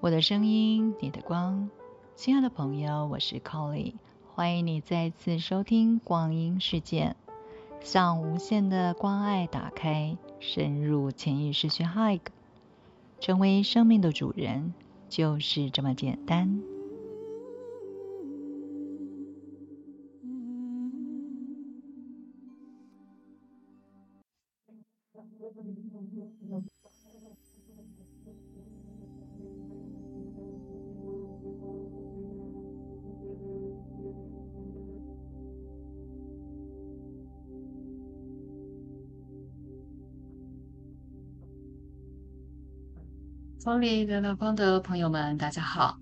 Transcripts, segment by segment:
我的声音，你的光，亲爱的朋友，我是 Colly，欢迎你再次收听光阴世界，向无限的关爱打开，深入潜意识去 Hug，成为生命的主人，就是这么简单。光里聊聊光的朋友们，大家好，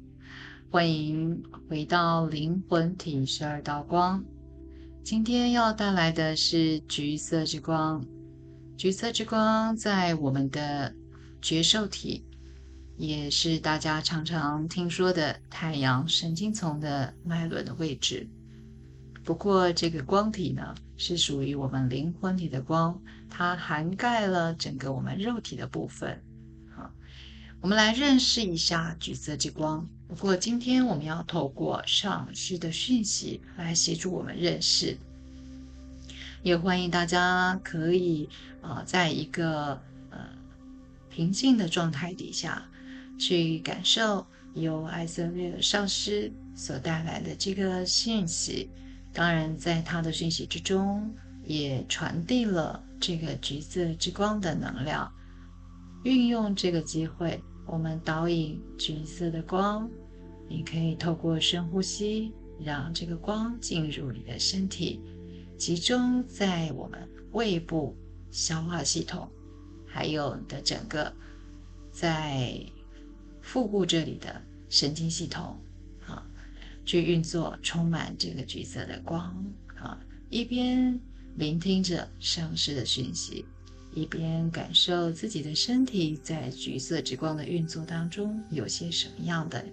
欢迎回到灵魂体十二道光。今天要带来的是橘色之光。橘色之光在我们的觉受体，也是大家常常听说的太阳神经丛的脉轮的位置。不过，这个光体呢，是属于我们灵魂体的光，它涵盖了整个我们肉体的部分。我们来认识一下橘色之光。不过，今天我们要透过上师的讯息来协助我们认识。也欢迎大家可以啊，在一个呃平静的状态底下，去感受由艾瑟瑞尔上师所带来的这个讯息。当然，在他的讯息之中，也传递了这个橘色之光的能量。运用这个机会。我们导引橘色的光，你可以透过深呼吸，让这个光进入你的身体，集中在我们胃部消化系统，还有你的整个在腹部这里的神经系统，啊，去运作，充满这个橘色的光，啊，一边聆听着上师的讯息。一边感受自己的身体在橘色之光的运作当中有些什么样的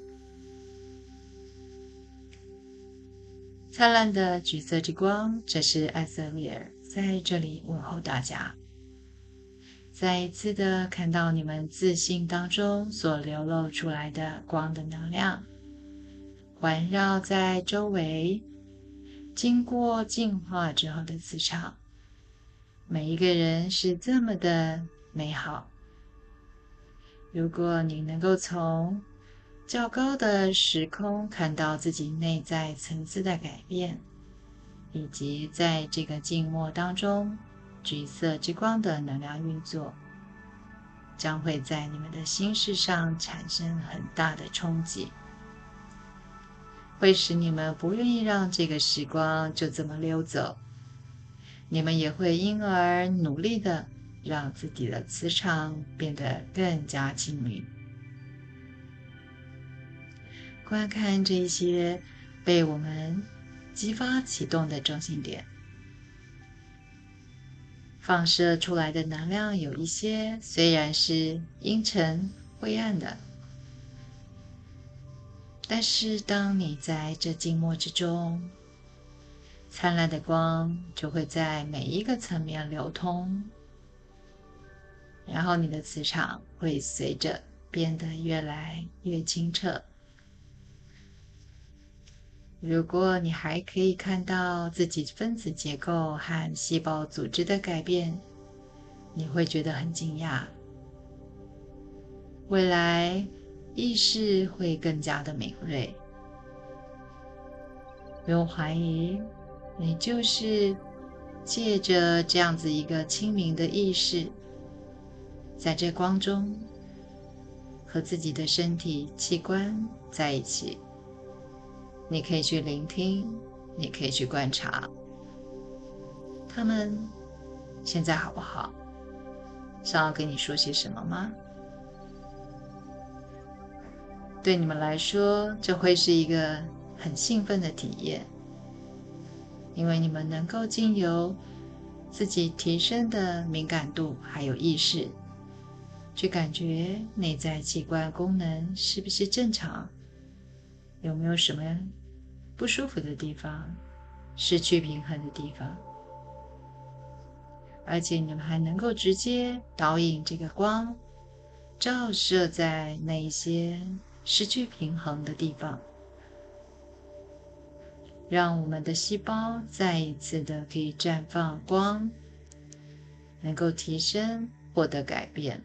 灿烂的橘色之光，这是艾瑟利尔在这里问候大家，再一次的看到你们自信当中所流露出来的光的能量，环绕在周围，经过净化之后的磁场。每一个人是这么的美好。如果你能够从较高的时空看到自己内在层次的改变，以及在这个静默当中橘色之光的能量运作，将会在你们的心事上产生很大的冲击，会使你们不愿意让这个时光就这么溜走。你们也会因而努力的让自己的磁场变得更加精明。观看这一些被我们激发启动的中心点，放射出来的能量有一些虽然是阴沉灰暗的，但是当你在这静默之中。灿烂的光就会在每一个层面流通，然后你的磁场会随着变得越来越清澈。如果你还可以看到自己分子结构和细胞组织的改变，你会觉得很惊讶。未来意识会更加的敏锐，不用怀疑。你就是借着这样子一个清明的意识，在这光中和自己的身体器官在一起。你可以去聆听，你可以去观察，他们现在好不好？想要跟你说些什么吗？对你们来说，这会是一个很兴奋的体验。因为你们能够经由自己提升的敏感度还有意识，去感觉内在器官功能是不是正常，有没有什么不舒服的地方，失去平衡的地方，而且你们还能够直接导引这个光，照射在那一些失去平衡的地方，让我们的细胞再一次的可以绽放光，能够提升，获得改变。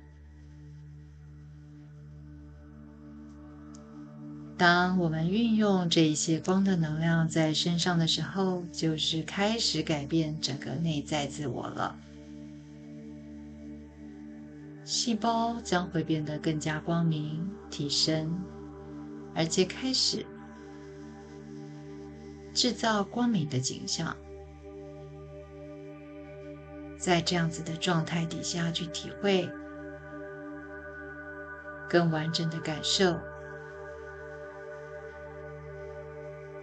当我们运用这一些光的能量在身上的时候，就是开始改变整个内在自我了。细胞将会变得更加光明、提升，而且开始制造光明的景象。在这样子的状态底下去体会更完整的感受。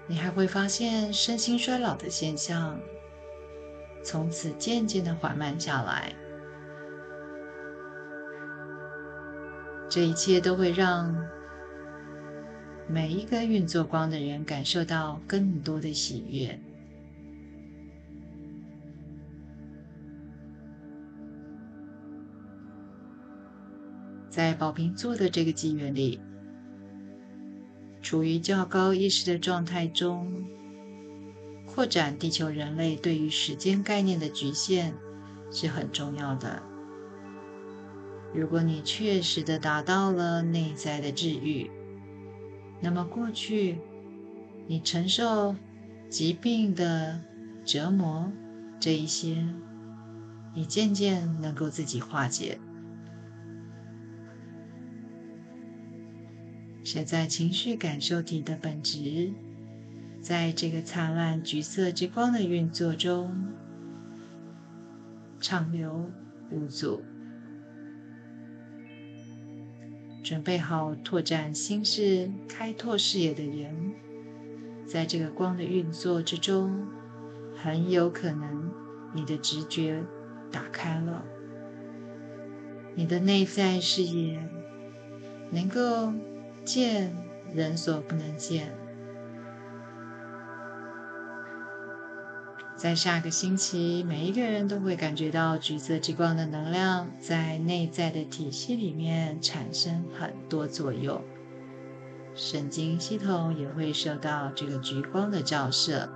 你还会发现身心衰老的现象，从此渐渐的缓慢下来。这一切都会让每一个运作光的人感受到更多的喜悦。在宝瓶座的这个机缘里。处于较高意识的状态中，扩展地球人类对于时间概念的局限是很重要的。如果你确实的达到了内在的治愈，那么过去你承受疾病的折磨这一些，你渐渐能够自己化解。现在，情绪感受体的本质，在这个灿烂橘色之光的运作中畅流无阻。准备好拓展心事、开拓视野的人，在这个光的运作之中，很有可能你的直觉打开了，你的内在视野能够。见人所不能见，在下个星期，每一个人都会感觉到橘色之光的能量在内在的体系里面产生很多作用，神经系统也会受到这个橘光的照射。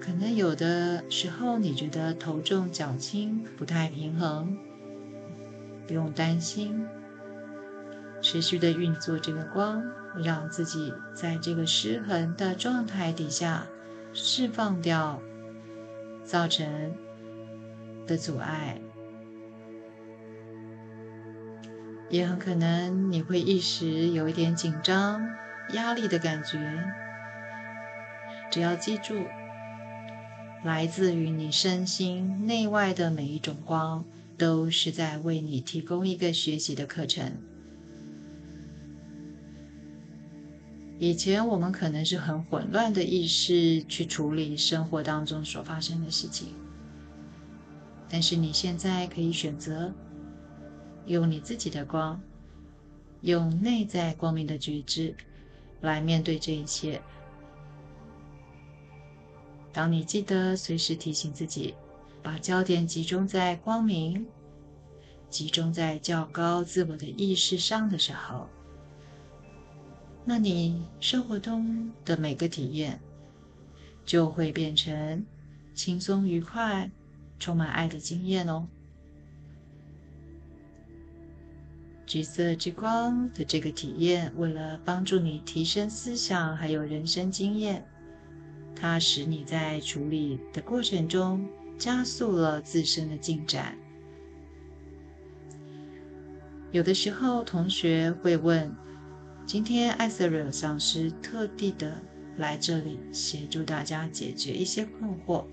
可能有的时候你觉得头重脚轻，不太平衡，不用担心。持续的运作这个光，让自己在这个失衡的状态底下释放掉造成的阻碍，也很可能你会一时有一点紧张、压力的感觉。只要记住，来自于你身心内外的每一种光，都是在为你提供一个学习的课程。以前我们可能是很混乱的意识去处理生活当中所发生的事情，但是你现在可以选择用你自己的光，用内在光明的觉知来面对这一切。当你记得随时提醒自己，把焦点集中在光明，集中在较高自我的意识上的时候。那你生活中的每个体验，就会变成轻松愉快、充满爱的经验哦。橘色之光的这个体验，为了帮助你提升思想还有人生经验，它使你在处理的过程中加速了自身的进展。有的时候，同学会问。今天艾瑟瑞尔上师特地的来这里协助大家解决一些困惑。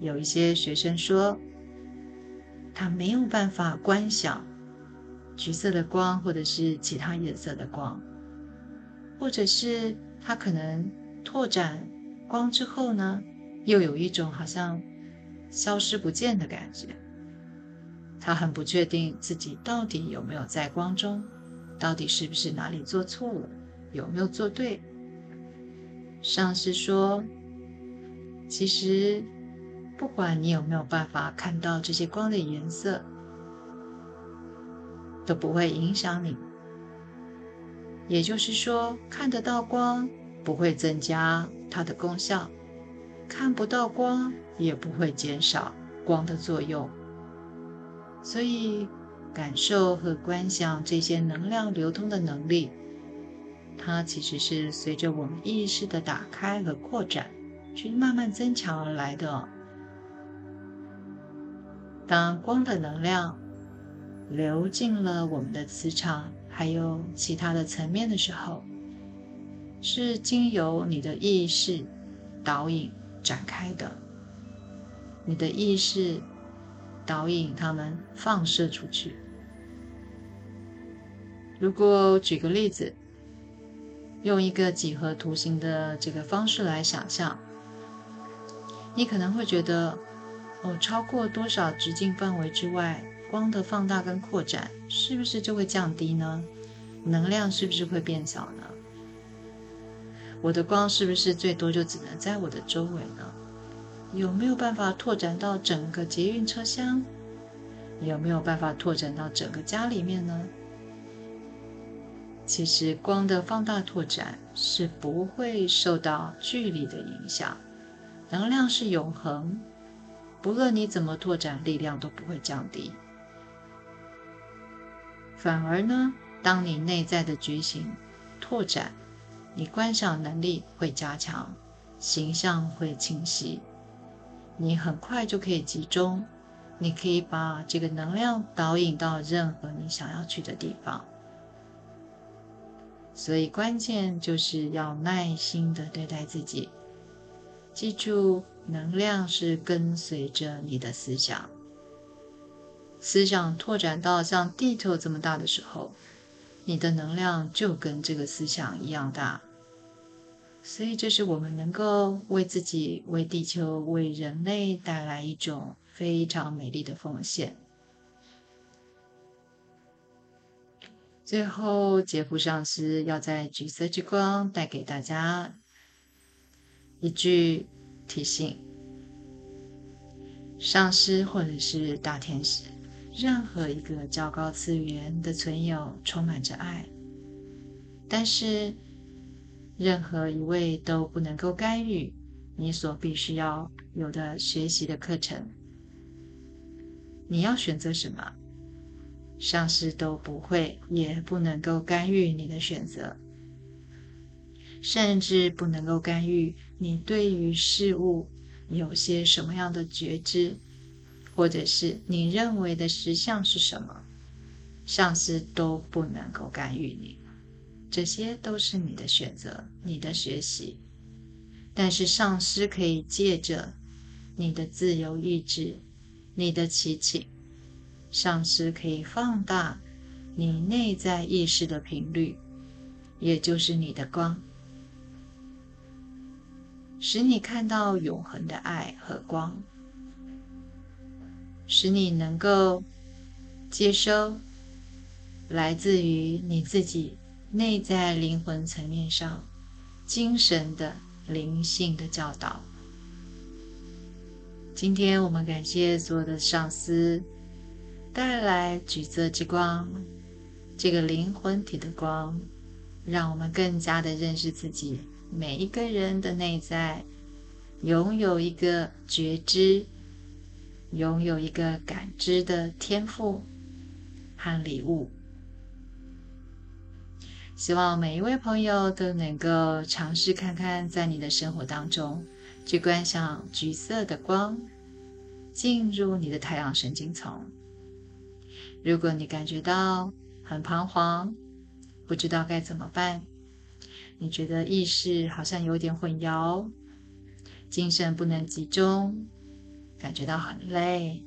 有一些学生说，他没有办法观想橘色的光，或者是其他颜色的光，或者是他可能拓展光之后呢，又有一种好像消失不见的感觉。他很不确定自己到底有没有在光中。到底是不是哪里做错了？有没有做对？上师说，其实不管你有没有办法看到这些光的颜色，都不会影响你。也就是说，看得到光不会增加它的功效，看不到光也不会减少光的作用。所以，感受和观想这些能量流通的能力，它其实是随着我们意识的打开和扩展，去慢慢增强而来的。当光的能量流进了我们的磁场，还有其他的层面的时候，是经由你的意识导引展开的。你的意识导引它们放射出去。如果举个例子，用一个几何图形的这个方式来想象，你可能会觉得。哦，超过多少直径范围之外，光的放大跟扩展是不是就会降低呢？能量是不是会变小呢？我的光是不是最多就只能在我的周围呢？有没有办法拓展到整个捷运车厢？有没有办法拓展到整个家里面呢？其实光的放大拓展是不会受到距离的影响，能量是永恒。不论你怎么拓展，力量都不会降低。反而呢，当你内在的觉醒拓展，你观想能力会加强，形象会清晰，你很快就可以集中，你可以把这个能量导引到任何你想要去的地方。所以关键就是要耐心的对待自己，记住。能量是跟随着你的思想，思想拓展到像地球这么大的时候，你的能量就跟这个思想一样大。所以，这是我们能够为自己、为地球、为人类带来一种非常美丽的奉献。最后，杰夫上师要在橘色之光带给大家一句。提醒上师或者是大天使，任何一个较高次元的存有充满着爱，但是任何一位都不能够干预你所必须要有的学习的课程。你要选择什么，上师都不会也不能够干预你的选择。甚至不能够干预你对于事物有些什么样的觉知，或者是你认为的实相是什么，上司都不能够干预你。这些都是你的选择，你的学习。但是上师可以借着你的自由意志，你的祈请，上师可以放大你内在意识的频率，也就是你的光。使你看到永恒的爱和光，使你能够接收来自于你自己内在灵魂层面上精神的灵性的教导。今天我们感谢所有的上司带来橘色之光，这个灵魂体的光，让我们更加的认识自己。每一个人的内在拥有一个觉知，拥有一个感知的天赋和礼物。希望每一位朋友都能够尝试看看，在你的生活当中去观赏橘色的光进入你的太阳神经丛。如果你感觉到很彷徨，不知道该怎么办。你觉得意识好像有点混淆，精神不能集中，感觉到很累。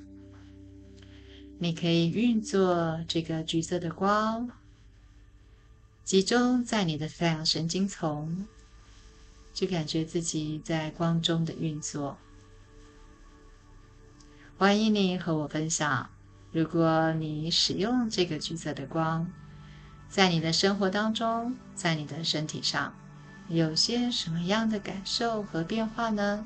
你可以运作这个橘色的光，集中在你的太阳神经丛，去感觉自己在光中的运作。欢迎你和我分享，如果你使用这个橘色的光。在你的生活当中，在你的身体上，有些什么样的感受和变化呢？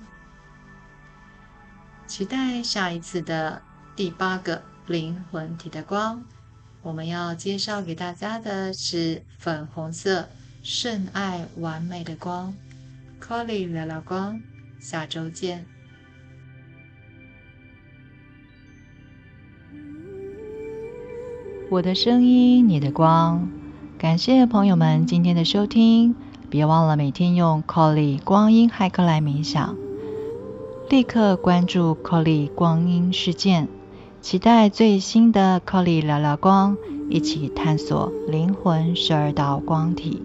期待下一次的第八个灵魂体的光，我们要介绍给大家的是粉红色圣爱完美的光，Colly 聊聊光，下周见。我的声音，你的光，感谢朋友们今天的收听，别忘了每天用 Colly 光阴骇客来冥想，立刻关注 Colly 光阴事件。期待最新的 Colly 聊聊光，一起探索灵魂十二道光体。